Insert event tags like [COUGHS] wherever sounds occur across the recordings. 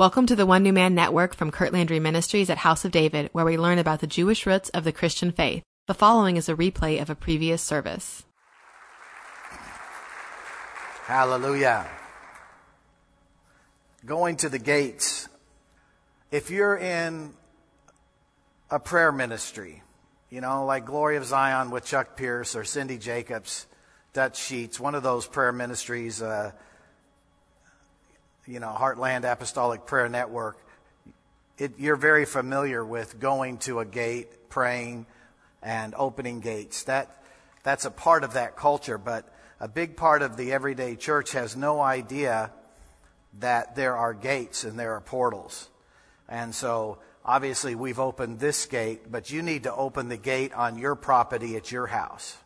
Welcome to the One New Man Network from Curt Landry Ministries at House of David, where we learn about the Jewish roots of the Christian faith. The following is a replay of a previous service. Hallelujah. Going to the gates. If you're in a prayer ministry, you know, like Glory of Zion with Chuck Pierce or Cindy Jacobs, Dutch Sheets, one of those prayer ministries, uh, you know, Heartland Apostolic Prayer Network, it, you're very familiar with going to a gate, praying, and opening gates. That, that's a part of that culture, but a big part of the everyday church has no idea that there are gates and there are portals. And so, obviously, we've opened this gate, but you need to open the gate on your property at your house.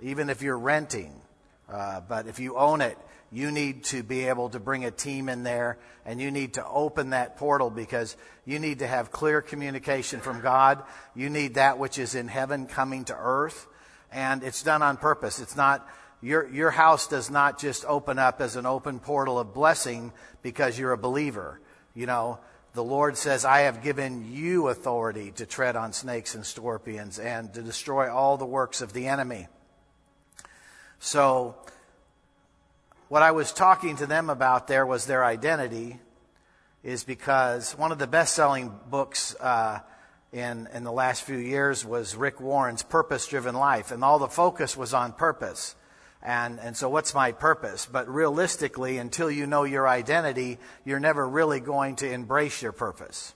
Even if you're renting, uh, but if you own it, you need to be able to bring a team in there and you need to open that portal because you need to have clear communication from God. You need that which is in heaven coming to earth. And it's done on purpose. It's not, your, your house does not just open up as an open portal of blessing because you're a believer. You know, the Lord says, I have given you authority to tread on snakes and scorpions and to destroy all the works of the enemy. So, what I was talking to them about there was their identity, is because one of the best selling books uh, in, in the last few years was Rick Warren's Purpose Driven Life, and all the focus was on purpose. And, and so, what's my purpose? But realistically, until you know your identity, you're never really going to embrace your purpose.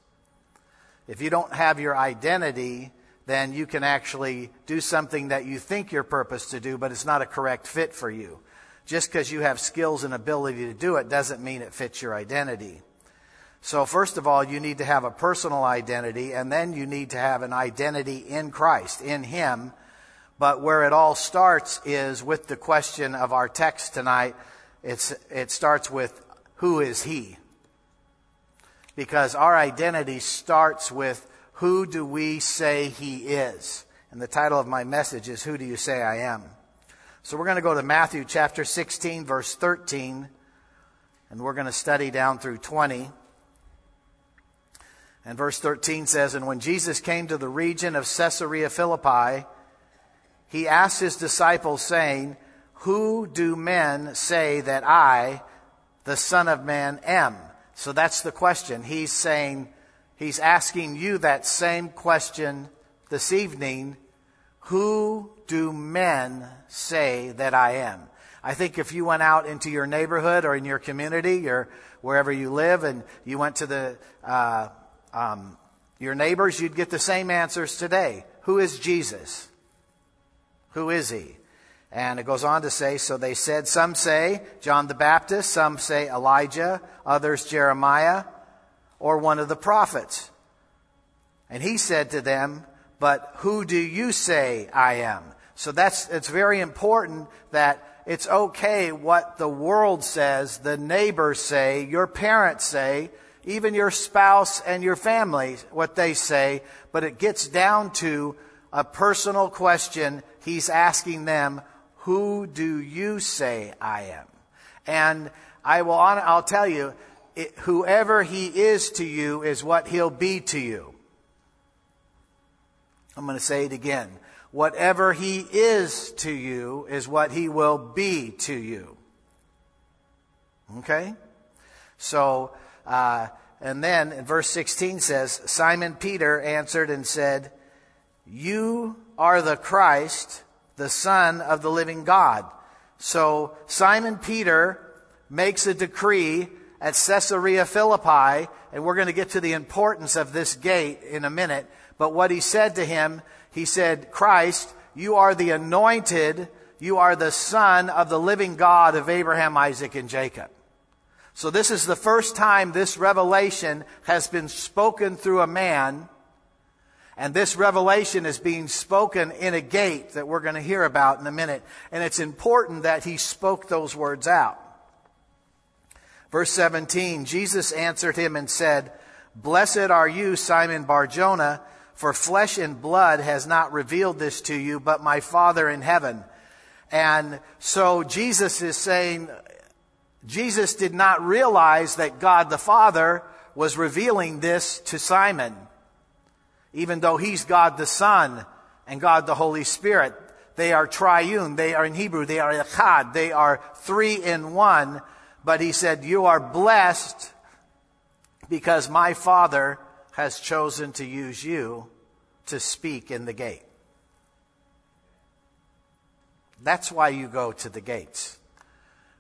If you don't have your identity, then you can actually do something that you think your purpose to do, but it's not a correct fit for you. Just because you have skills and ability to do it doesn't mean it fits your identity. So, first of all, you need to have a personal identity, and then you need to have an identity in Christ, in Him. But where it all starts is with the question of our text tonight. It's, it starts with, Who is He? Because our identity starts with, Who do we say He is? And the title of my message is, Who do you say I am? So we're going to go to Matthew chapter 16, verse 13, and we're going to study down through 20. And verse 13 says, And when Jesus came to the region of Caesarea Philippi, he asked his disciples, saying, Who do men say that I, the Son of Man, am? So that's the question. He's saying, He's asking you that same question this evening. Who do men say that I am? I think if you went out into your neighborhood or in your community or wherever you live and you went to the, uh, um, your neighbors, you'd get the same answers today. Who is Jesus? Who is he? And it goes on to say, so they said, some say John the Baptist, some say Elijah, others Jeremiah, or one of the prophets. And he said to them, but who do you say I am? So that's, it's very important that it's okay what the world says, the neighbors say, your parents say, even your spouse and your family, what they say, but it gets down to a personal question. He's asking them, who do you say I am? And I will, I'll tell you, it, whoever he is to you is what he'll be to you. I'm going to say it again. Whatever he is to you is what he will be to you. Okay? So, uh, and then in verse 16 says, Simon Peter answered and said, You are the Christ, the Son of the living God. So Simon Peter makes a decree at Caesarea Philippi, and we're going to get to the importance of this gate in a minute. But what he said to him he said, Christ, you are the anointed, you are the son of the living God of Abraham, Isaac, and Jacob. So this is the first time this revelation has been spoken through a man. And this revelation is being spoken in a gate that we're going to hear about in a minute. And it's important that he spoke those words out. Verse 17, Jesus answered him and said, Blessed are you, Simon Barjona, for flesh and blood has not revealed this to you, but my Father in heaven. And so Jesus is saying, Jesus did not realize that God the Father was revealing this to Simon, even though he's God the Son and God the Holy Spirit. They are triune. They are in Hebrew. They are echad. They are three in one. But he said, you are blessed because my Father has chosen to use you to speak in the gate. That's why you go to the gates.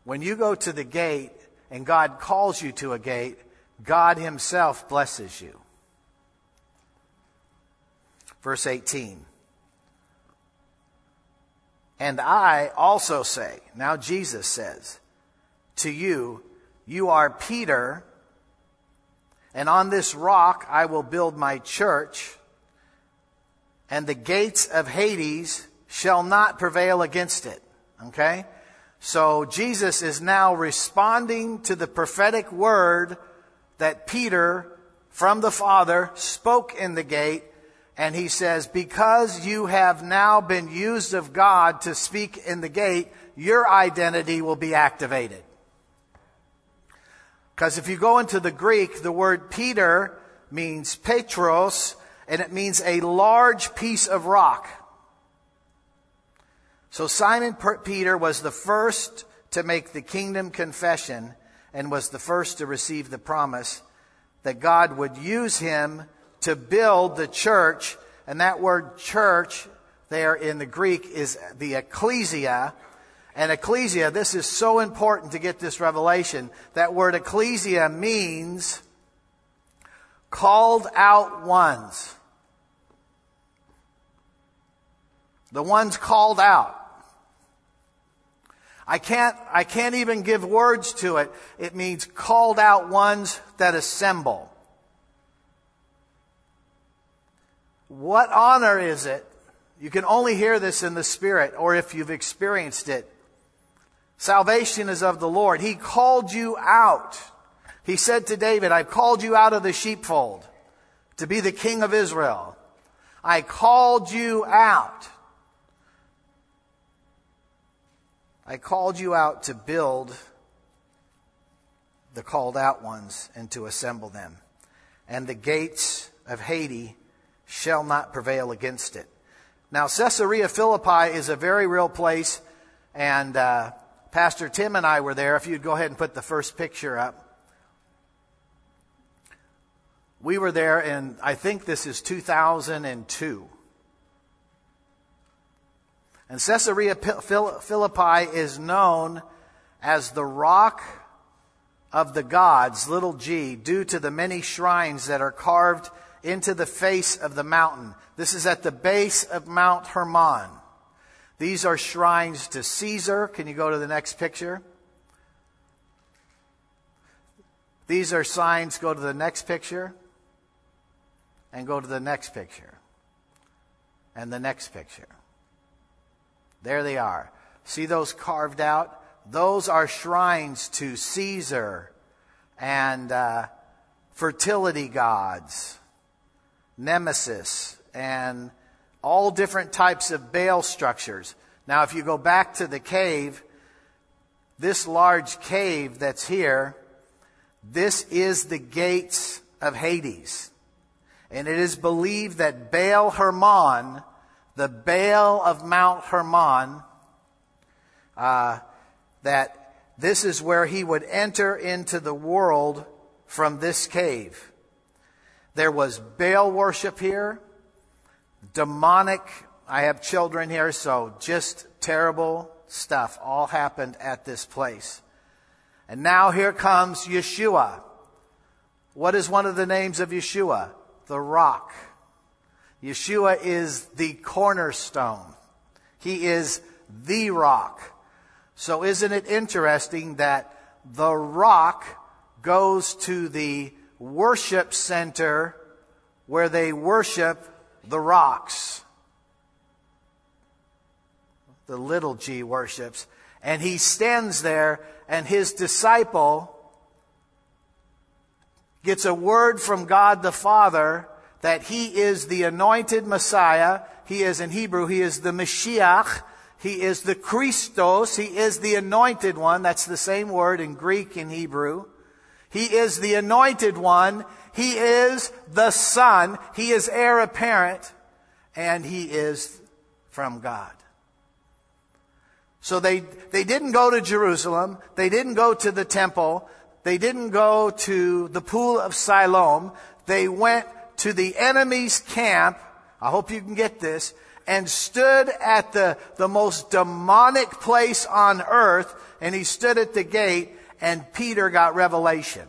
When you go to the gate and God calls you to a gate, God Himself blesses you. Verse 18. And I also say, now Jesus says, to you, you are Peter, and on this rock I will build my church, and the gates of Hades shall not prevail against it. Okay? So Jesus is now responding to the prophetic word that Peter from the Father spoke in the gate. And he says, because you have now been used of God to speak in the gate, your identity will be activated. Because if you go into the Greek, the word Peter means Petros, and it means a large piece of rock. So Simon Peter was the first to make the kingdom confession and was the first to receive the promise that God would use him to build the church. And that word church there in the Greek is the ecclesia. And ecclesia, this is so important to get this revelation. That word ecclesia means called out ones. The ones called out. I can't, I can't even give words to it. It means called out ones that assemble. What honor is it? You can only hear this in the Spirit or if you've experienced it. Salvation is of the Lord. He called you out. He said to David, I've called you out of the sheepfold to be the king of Israel. I called you out. I called you out to build the called out ones and to assemble them. And the gates of Hades shall not prevail against it. Now, Caesarea Philippi is a very real place, and uh, Pastor Tim and I were there. If you'd go ahead and put the first picture up. We were there, and I think this is 2002. And Caesarea Philippi is known as the rock of the gods, little g, due to the many shrines that are carved into the face of the mountain. This is at the base of Mount Hermon. These are shrines to Caesar. Can you go to the next picture? These are signs. Go to the next picture. And go to the next picture. And the next picture. There they are. See those carved out? Those are shrines to Caesar and uh, fertility gods, Nemesis, and all different types of Baal structures. Now, if you go back to the cave, this large cave that's here, this is the gates of Hades. And it is believed that Baal Hermon the Baal of Mount Hermon, uh, that this is where he would enter into the world from this cave. There was Baal worship here, demonic. I have children here, so just terrible stuff all happened at this place. And now here comes Yeshua. What is one of the names of Yeshua? The rock. Yeshua is the cornerstone. He is the rock. So isn't it interesting that the rock goes to the worship center where they worship the rocks? The little g worships. And he stands there and his disciple gets a word from God the Father that he is the anointed Messiah. He is in Hebrew, he is the Mashiach. He is the Christos. He is the anointed one. That's the same word in Greek and Hebrew. He is the anointed one. He is the Son. He is heir apparent. And he is from God. So they, they didn't go to Jerusalem. They didn't go to the temple. They didn't go to the pool of Siloam. They went to the enemy's camp. I hope you can get this and stood at the, the most demonic place on earth, and he stood at the gate, and Peter got revelation.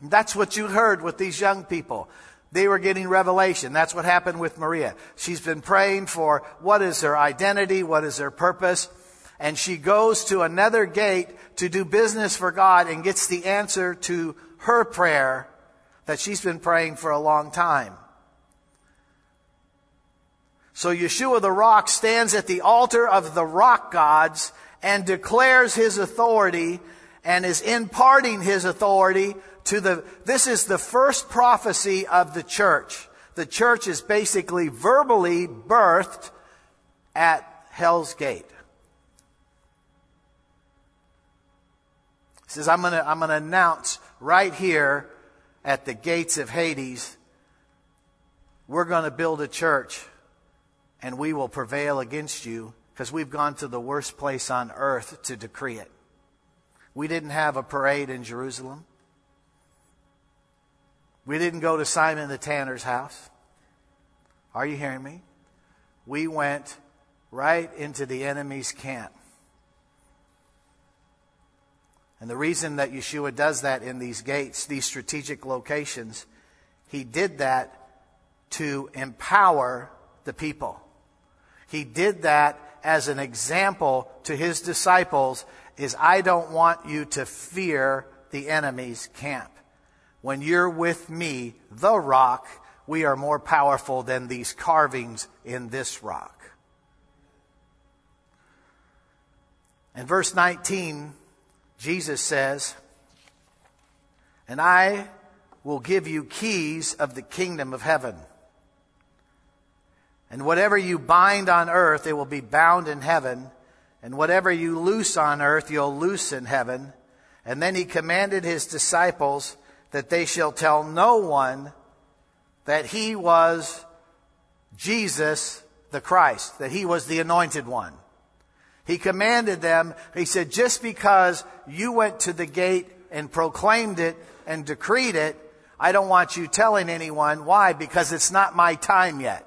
That's what you heard with these young people. They were getting revelation. That's what happened with Maria. She's been praying for what is her identity, what is her purpose, and she goes to another gate to do business for God and gets the answer to her prayer that she's been praying for a long time. So Yeshua the rock stands at the altar of the rock gods and declares his authority and is imparting his authority to the, this is the first prophecy of the church. The church is basically verbally birthed at Hell's Gate. He says, I'm gonna, I'm gonna announce right here at the gates of Hades, we're gonna build a church and we will prevail against you because we've gone to the worst place on earth to decree it. We didn't have a parade in Jerusalem. We didn't go to Simon the tanner's house. Are you hearing me? We went right into the enemy's camp. And the reason that Yeshua does that in these gates, these strategic locations, he did that to empower the people. He did that as an example to his disciples is I don't want you to fear the enemy's camp. When you're with me, the rock, we are more powerful than these carvings in this rock. In verse 19, Jesus says, And I will give you keys of the kingdom of heaven. And whatever you bind on earth, it will be bound in heaven. And whatever you loose on earth, you'll loose in heaven. And then he commanded his disciples that they shall tell no one that he was Jesus the Christ, that he was the anointed one. He commanded them, he said, just because you went to the gate and proclaimed it and decreed it, I don't want you telling anyone. Why? Because it's not my time yet.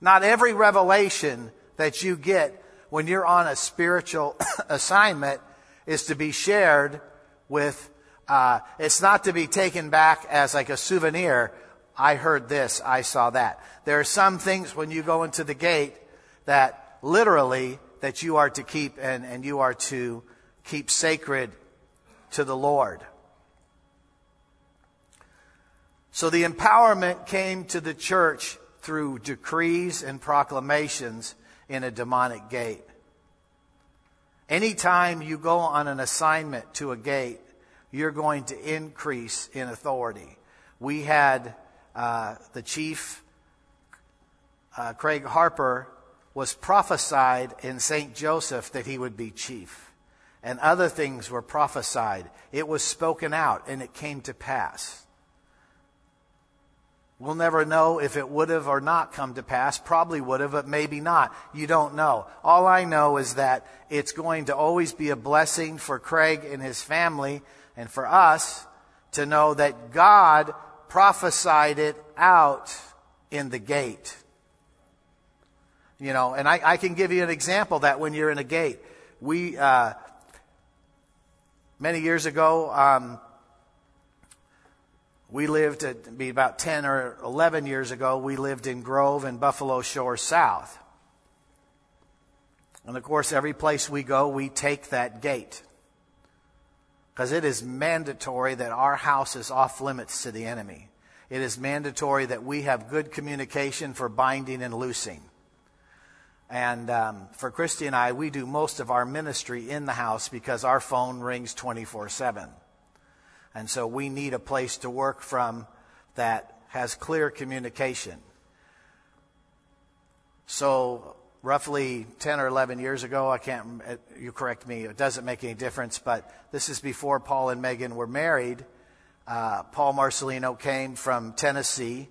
Not every revelation that you get when you're on a spiritual [COUGHS] assignment is to be shared with, uh, it's not to be taken back as like a souvenir. I heard this, I saw that. There are some things when you go into the gate that literally that you are to keep and, and you are to keep sacred to the Lord. So the empowerment came to the church through decrees and proclamations in a demonic gate. Anytime you go on an assignment to a gate, you're going to increase in authority. We had uh, the chief, uh, Craig Harper, was prophesied in St. Joseph that he would be chief. And other things were prophesied. It was spoken out and it came to pass. We'll never know if it would have or not come to pass. Probably would have, but maybe not. You don't know. All I know is that it's going to always be a blessing for Craig and his family and for us to know that God prophesied it out in the gate. You know, and I, I can give you an example that when you're in a gate, we, uh, many years ago, um, we lived be about 10 or 11 years ago, we lived in Grove and Buffalo Shore South. And of course, every place we go, we take that gate. Because it is mandatory that our house is off limits to the enemy. It is mandatory that we have good communication for binding and loosing. And um, for Christy and I, we do most of our ministry in the house because our phone rings 24 7. And so we need a place to work from that has clear communication. So, roughly 10 or 11 years ago, I can't, you correct me, it doesn't make any difference, but this is before Paul and Megan were married. Uh, Paul Marcelino came from Tennessee,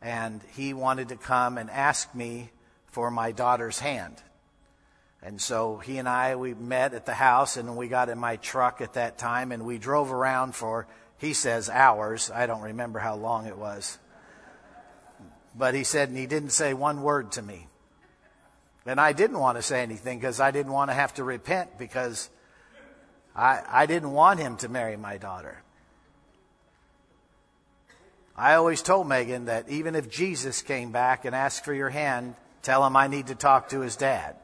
and he wanted to come and ask me for my daughter's hand. And so he and I, we met at the house, and we got in my truck at that time, and we drove around for, he says, hours. I don't remember how long it was. But he said, and he didn't say one word to me. And I didn't want to say anything because I didn't want to have to repent because I, I didn't want him to marry my daughter. I always told Megan that even if Jesus came back and asked for your hand, tell him I need to talk to his dad.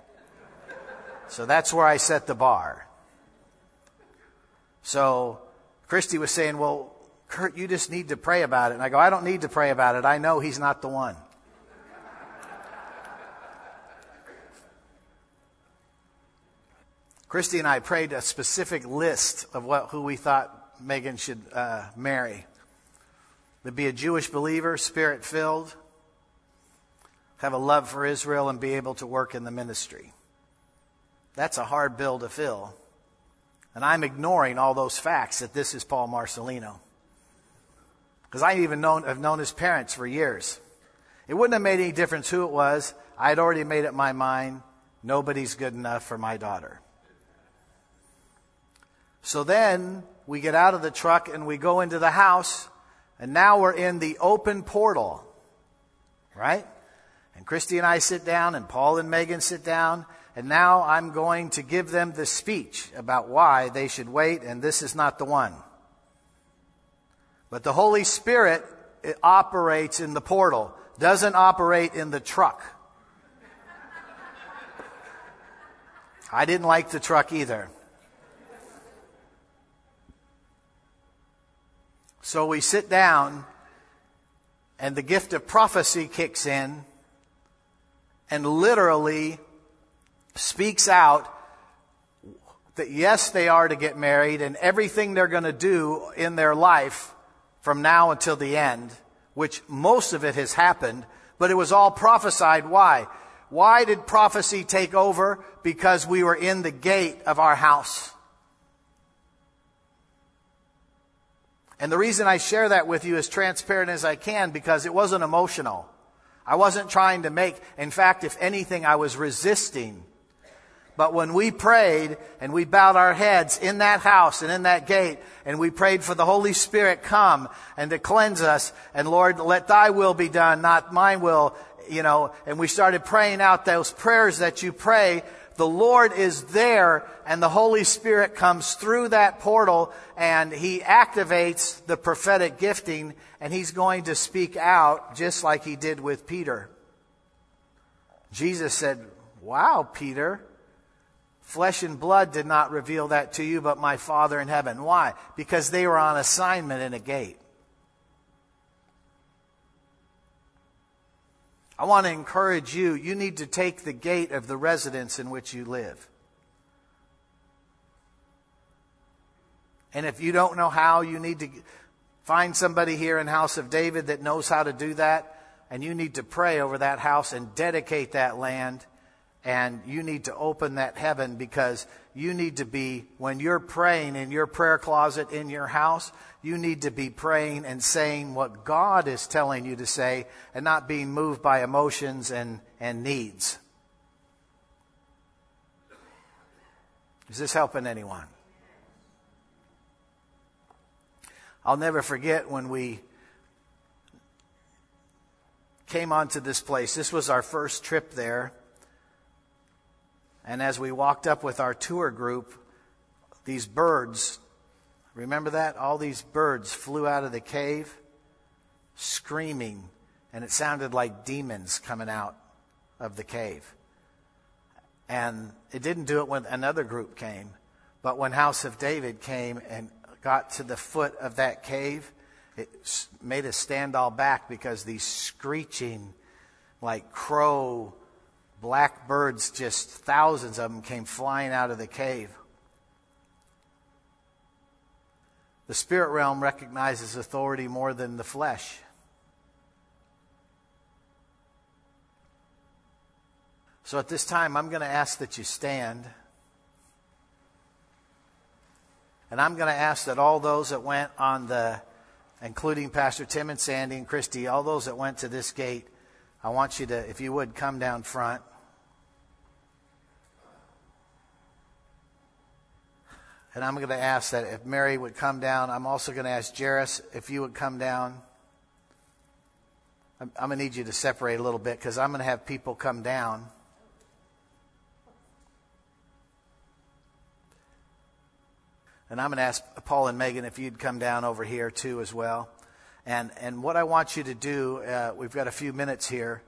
So that's where I set the bar. So Christy was saying, Well, Curt, you just need to pray about it. And I go, I don't need to pray about it. I know he's not the one. Christy and I prayed a specific list of what, who we thought Megan should uh, marry. To be a Jewish believer, spirit filled, have a love for Israel, and be able to work in the ministry. That's a hard bill to fill. And I'm ignoring all those facts that this is Paul Marcelino. Because I even known, have known his parents for years. It wouldn't have made any difference who it was. I had already made up my mind. Nobody's good enough for my daughter. So then we get out of the truck and we go into the house, and now we're in the open portal, right? And Christy and I sit down, and Paul and Megan sit down, and now I'm going to give them the speech about why they should wait, and this is not the one. But the Holy Spirit operates in the portal, doesn't operate in the truck. I didn't like the truck either. So we sit down, and the gift of prophecy kicks in and literally speaks out that yes, they are to get married, and everything they're going to do in their life from now until the end, which most of it has happened, but it was all prophesied. Why? Why did prophecy take over? Because we were in the gate of our house. And the reason I share that with you as transparent as I can because it wasn't emotional. I wasn't trying to make, in fact, if anything, I was resisting but when we prayed and we bowed our heads in that house and in that gate and we prayed for the Holy Spirit come and to cleanse us and Lord, let thy will be done, not mine will, you know, and we started praying out those prayers that you pray, the Lord is there and the Holy Spirit comes through that portal and he activates the prophetic gifting and he's going to speak out just like he did with Peter. Jesus said, wow, Peter, Flesh and blood did not reveal that to you, but my Father in heaven. Why? Because they were on assignment in a gate. I want to encourage you, you need to take the gate of the residence in which you live. And if you don't know how, you need to find somebody here in House of David that knows how to do that. And you need to pray over that house and dedicate that land and you need to open that heaven because you need to be, when you're praying in your prayer closet in your house, you need to be praying and saying what God is telling you to say and not being moved by emotions and, and needs. Is this helping anyone? I'll never forget when we came onto this place. This was our first trip there. And as we walked up with our tour group, these birds, remember that? All these birds flew out of the cave screaming, and it sounded like demons coming out of the cave. And it didn't do it when another group came, but when House of David came and got to the foot of that cave, it made us stand all back because these screeching, like crow, black birds, just thousands of them, came flying out of the cave. The spirit realm recognizes authority more than the flesh. So at this time, I'm going to ask that you stand. And I'm going to ask that all those that went on the, including Pastor Tim and Sandy and Christy, all those that went to this gate, I want you to, if you would, come down front. And I'm going to ask that if Mary would come down, I'm also going to ask Jairus if you would come down. I'm, I'm going to need you to separate a little bit because I'm going to have people come down. And I'm going to ask Paul and Megan if you'd come down over here too as well. And, and what I want you to do, uh, we've got a few minutes here.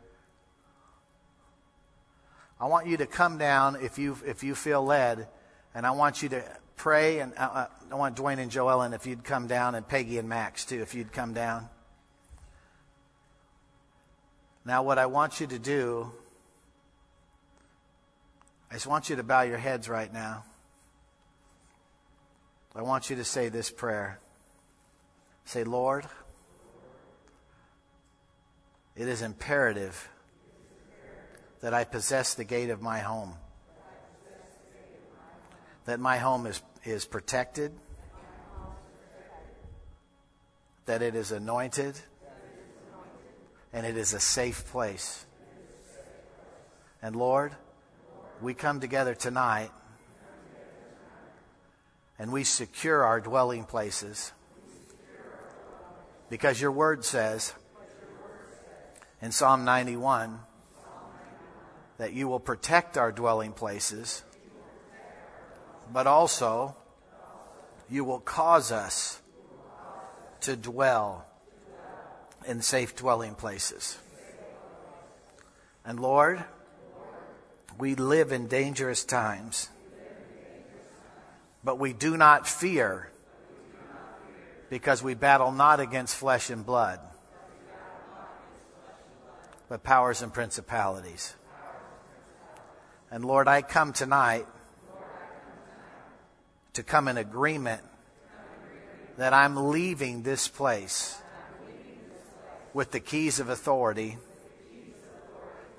I want you to come down if you, if you feel led, and I want you to pray, and uh, I want Dwayne and Joellen if you'd come down, and Peggy and Max too, if you'd come down. Now, what I want you to do, I just want you to bow your heads right now. I want you to say this prayer. Say, Lord, it is imperative that I possess the gate of my home that my home is, is protected, that it is anointed, and it is a safe place. And Lord, we come together tonight and we secure our dwelling places because your word says in Psalm 91 that you will protect our dwelling places but also you will cause us to dwell in safe dwelling places. And Lord, we live in dangerous times, but we do not fear because we battle not against flesh and blood, but powers and principalities. And Lord, I come tonight to come in agreement that I'm leaving this place with the keys of authority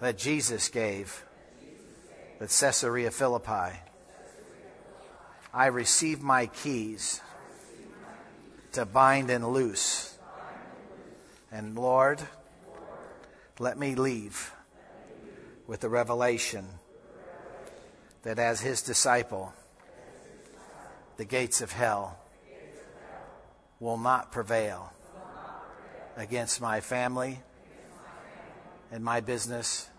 that Jesus gave at Caesarea Philippi. I receive my keys to bind and loose. And Lord, let me leave with the revelation that as his disciple, the gates of hell will not prevail against my family and my business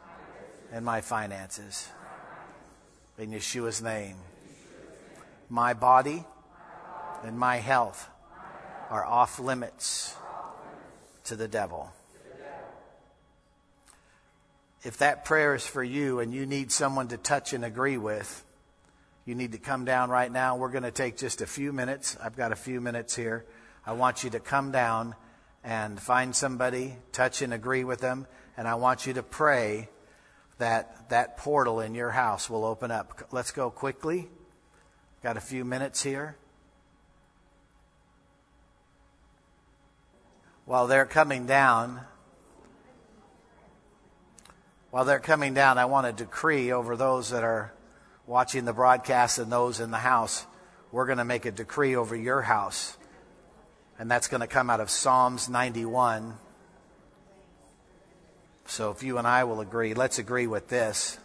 and my finances. In Yeshua's name. My body and my health are off limits to the devil. If that prayer is for you and you need someone to touch and agree with, you need to come down right now. We're going to take just a few minutes. I've got a few minutes here. I want you to come down and find somebody, touch and agree with them, and I want you to pray that that portal in your house will open up. Let's go quickly. Got a few minutes here. While they're coming down, while they're coming down, I want to decree over those that are watching the broadcast and those in the house, we're going to make a decree over your house. And that's going to come out of Psalms 91. So if you and I will agree, let's agree with this.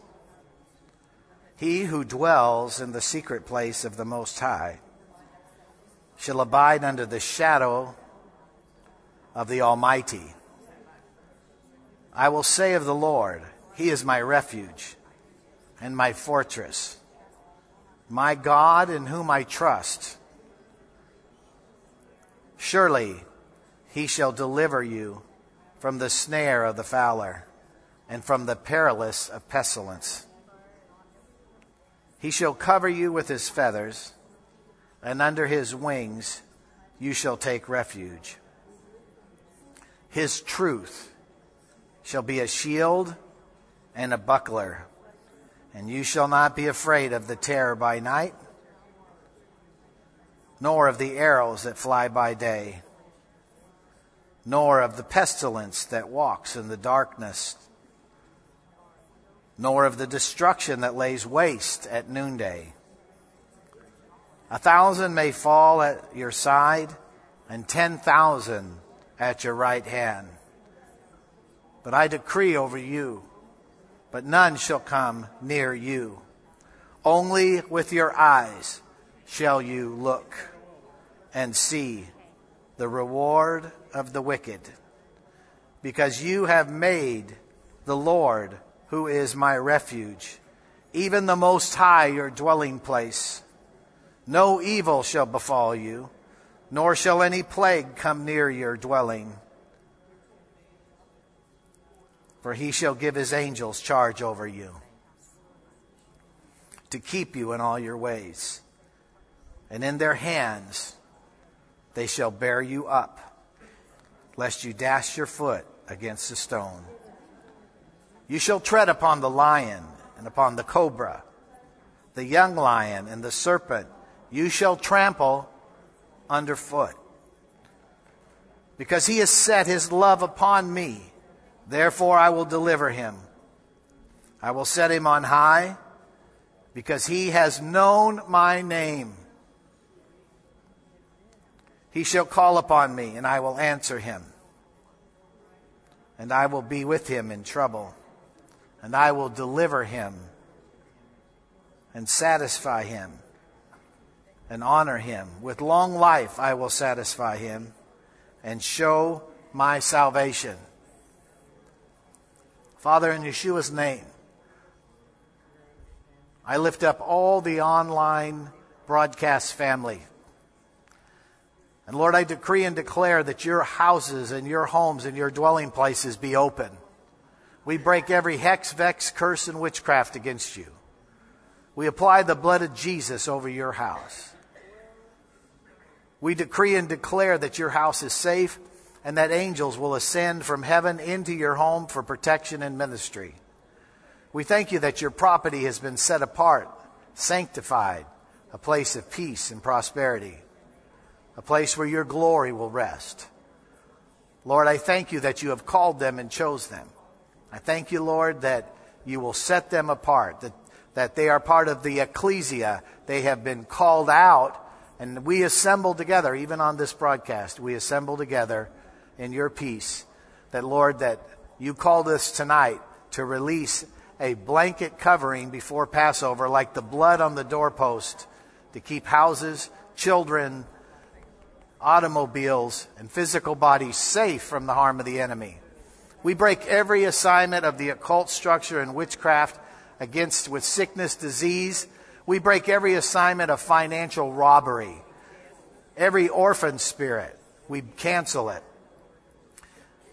He who dwells in the secret place of the Most High shall abide under the shadow of the Almighty. I will say of the Lord, He is my refuge and my fortress, my God in whom I trust. Surely he shall deliver you from the snare of the fowler and from the perilous of pestilence. He shall cover you with his feathers, and under his wings you shall take refuge. His truth shall be a shield and a buckler. And you shall not be afraid of the terror by night, nor of the arrows that fly by day, nor of the pestilence that walks in the darkness, nor of the destruction that lays waste at noonday. A thousand may fall at your side, and ten thousand at your right hand. But I decree over you, but none shall come near you. Only with your eyes shall you look and see the reward of the wicked, because you have made the Lord, who is my refuge, even the Most High your dwelling place. No evil shall befall you, nor shall any plague come near your dwelling. For he shall give his angels charge over you, to keep you in all your ways. And in their hands they shall bear you up, lest you dash your foot against a stone. You shall tread upon the lion and upon the cobra, the young lion and the serpent you shall trample underfoot. Because he has set his love upon me, therefore I will deliver him. I will set him on high, because he has known my name. He shall call upon me, and I will answer him. And I will be with him in trouble, and I will deliver him and satisfy him and honor him. With long life I will satisfy him and show my salvation. Father, in Yeshua's name, I lift up all the online broadcast family. And Lord, I decree and declare that your houses and your homes and your dwelling places be open. We break every hex, vex, curse, and witchcraft against you. We apply the blood of Jesus over your house. We decree and declare that your house is safe and that angels will ascend from heaven into your home for protection and ministry. We thank you that your property has been set apart, sanctified, a place of peace and prosperity, a place where your glory will rest. Lord, I thank you that you have called them and chose them. I thank you, Lord, that you will set them apart, that, that they are part of the ecclesia. They have been called out and we assemble together, even on this broadcast, we assemble together in your peace. That, Lord, that you called us tonight to release a blanket covering before Passover, like the blood on the doorpost, to keep houses, children, automobiles, and physical bodies safe from the harm of the enemy. We break every assignment of the occult structure and witchcraft against with sickness, disease, we break every assignment of financial robbery, every orphan spirit. We cancel it.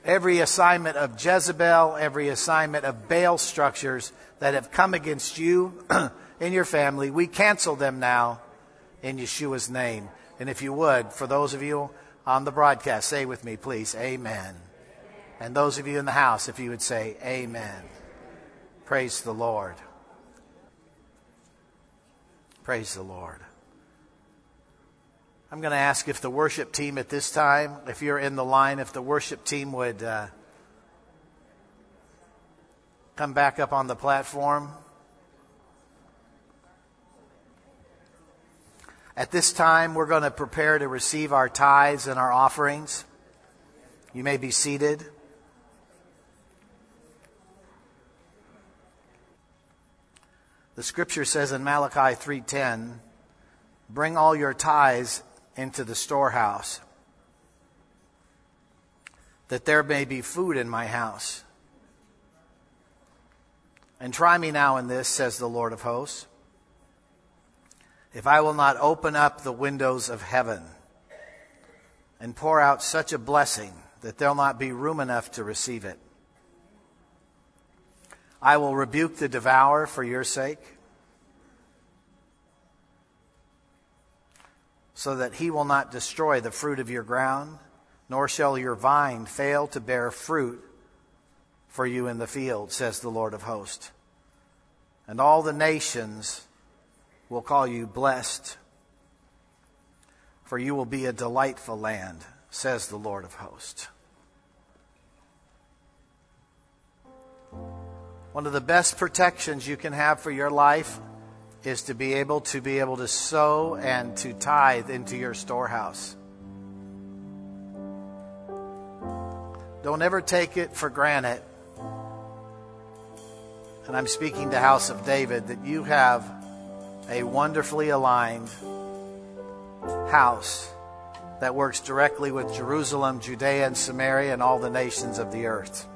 Every assignment of Jezebel, every assignment of Baal structures that have come against you [CLEARS THROAT] and your family, we cancel them now in Yeshua's name. And if you would, for those of you on the broadcast, say with me, please, Amen. And those of you in the house, if you would say, Amen. Praise the Lord. Praise the Lord. I'm going to ask if the worship team at this time, if you're in the line, if the worship team would uh, come back up on the platform. At this time, we're going to prepare to receive our tithes and our offerings. You may be seated. The scripture says in Malachi 3:10, "Bring all your tithes into the storehouse, that there may be food in my house. And try me now in this, says the Lord of hosts, if I will not open up the windows of heaven and pour out such a blessing that there'll not be room enough to receive it. I will rebuke the devourer for your sake, so that he will not destroy the fruit of your ground, nor shall your vine fail to bear fruit for you in the field, says the Lord of hosts. And all the nations will call you blessed, for you will be a delightful land, says the Lord of hosts. One of the best protections you can have for your life is to be able to be able to sow and to tithe into your storehouse. Don't ever take it for granted. And I'm speaking to House of David that you have a wonderfully aligned house that works directly with Jerusalem, Judea, and Samaria, and all the nations of the earth.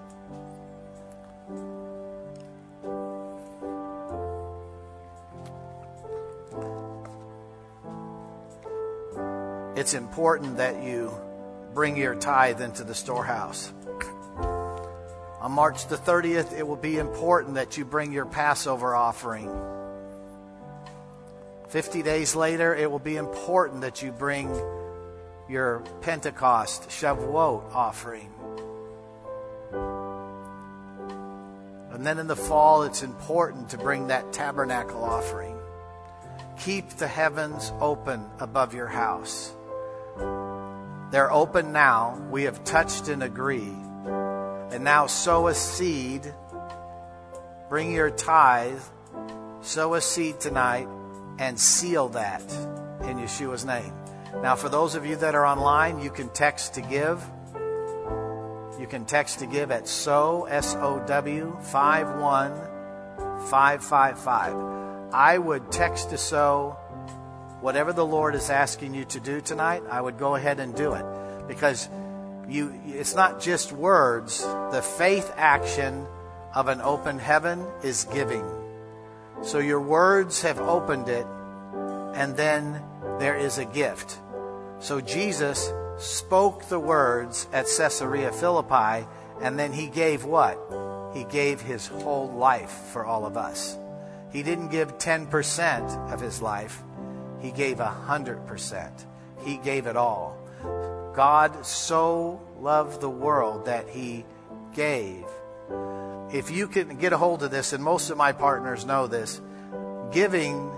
It's important that you bring your tithe into the storehouse. On March the 30th, it will be important that you bring your Passover offering. 50 days later, it will be important that you bring your Pentecost, Shavuot offering. And then in the fall, it's important to bring that tabernacle offering. Keep the heavens open above your house. They're open now. We have touched and agree. And now sow a seed. Bring your tithe. Sow a seed tonight and seal that in Yeshua's name. Now, for those of you that are online, you can text to give. You can text to give at SOW, S O W, 51555. I would text to sow whatever the Lord is asking you to do tonight, I would go ahead and do it because you it's not just words. The faith action of an open heaven is giving. So your words have opened it and then there is a gift. So Jesus spoke the words at Caesarea Philippi and then he gave what? He gave his whole life for all of us. He didn't give 10% of his life. He gave a hundred percent. He gave it all. God so loved the world that he gave. If you can get a hold of this, and most of my partners know this, giving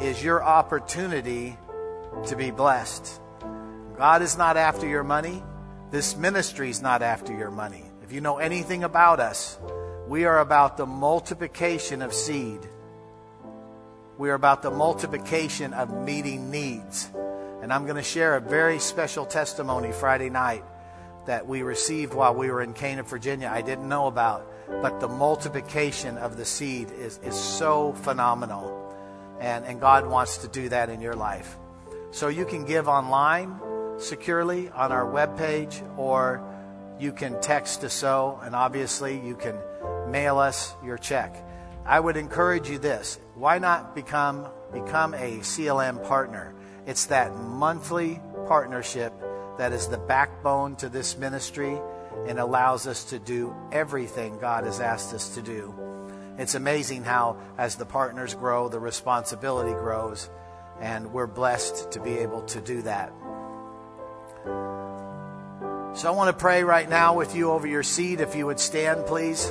is your opportunity to be blessed. God is not after your money. This ministry is not after your money. If you know anything about us, we are about the multiplication of seed. We are about the multiplication of meeting needs. And I'm going to share a very special testimony Friday night that we received while we were in Canaan, Virginia. I didn't know about, but the multiplication of the seed is, is so phenomenal. And, and God wants to do that in your life. So you can give online securely on our webpage, or you can text to sow, and obviously you can mail us your check. I would encourage you this why not become, become a CLM partner? It's that monthly partnership that is the backbone to this ministry and allows us to do everything God has asked us to do. It's amazing how, as the partners grow, the responsibility grows, and we're blessed to be able to do that. So I want to pray right now with you over your seat. If you would stand, please.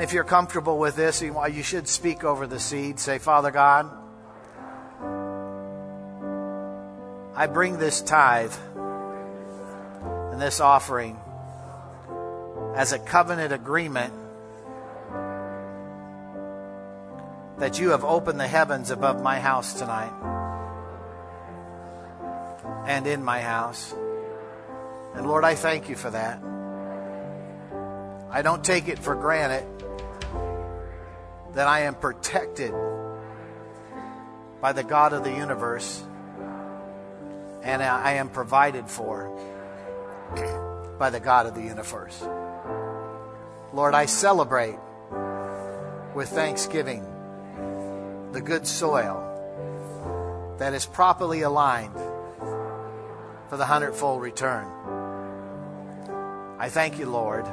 And if you're comfortable with this, uh, you should speak over the seed. Say, Father God, I bring this tithe and this offering as a covenant agreement that you have opened the heavens above my house tonight and in my house. And Lord, I thank you for that. I don't take it for granted that I am protected by the God of the universe and I am provided for by the God of the universe. Lord, I celebrate with thanksgiving the good soil that is properly aligned for the hundredfold return. I thank you, Lord,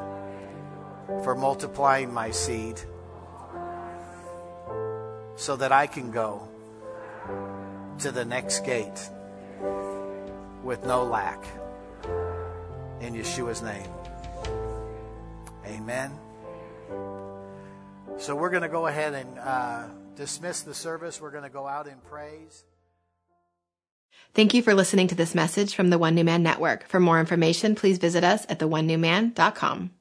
for multiplying my seed so that I can go to the next gate with no lack. In Yeshua's name. Amen. So we're going to go ahead and uh, dismiss the service. We're going to go out in praise. Thank you for listening to this message from the One New Man Network. For more information, please visit us at theonenewman.com.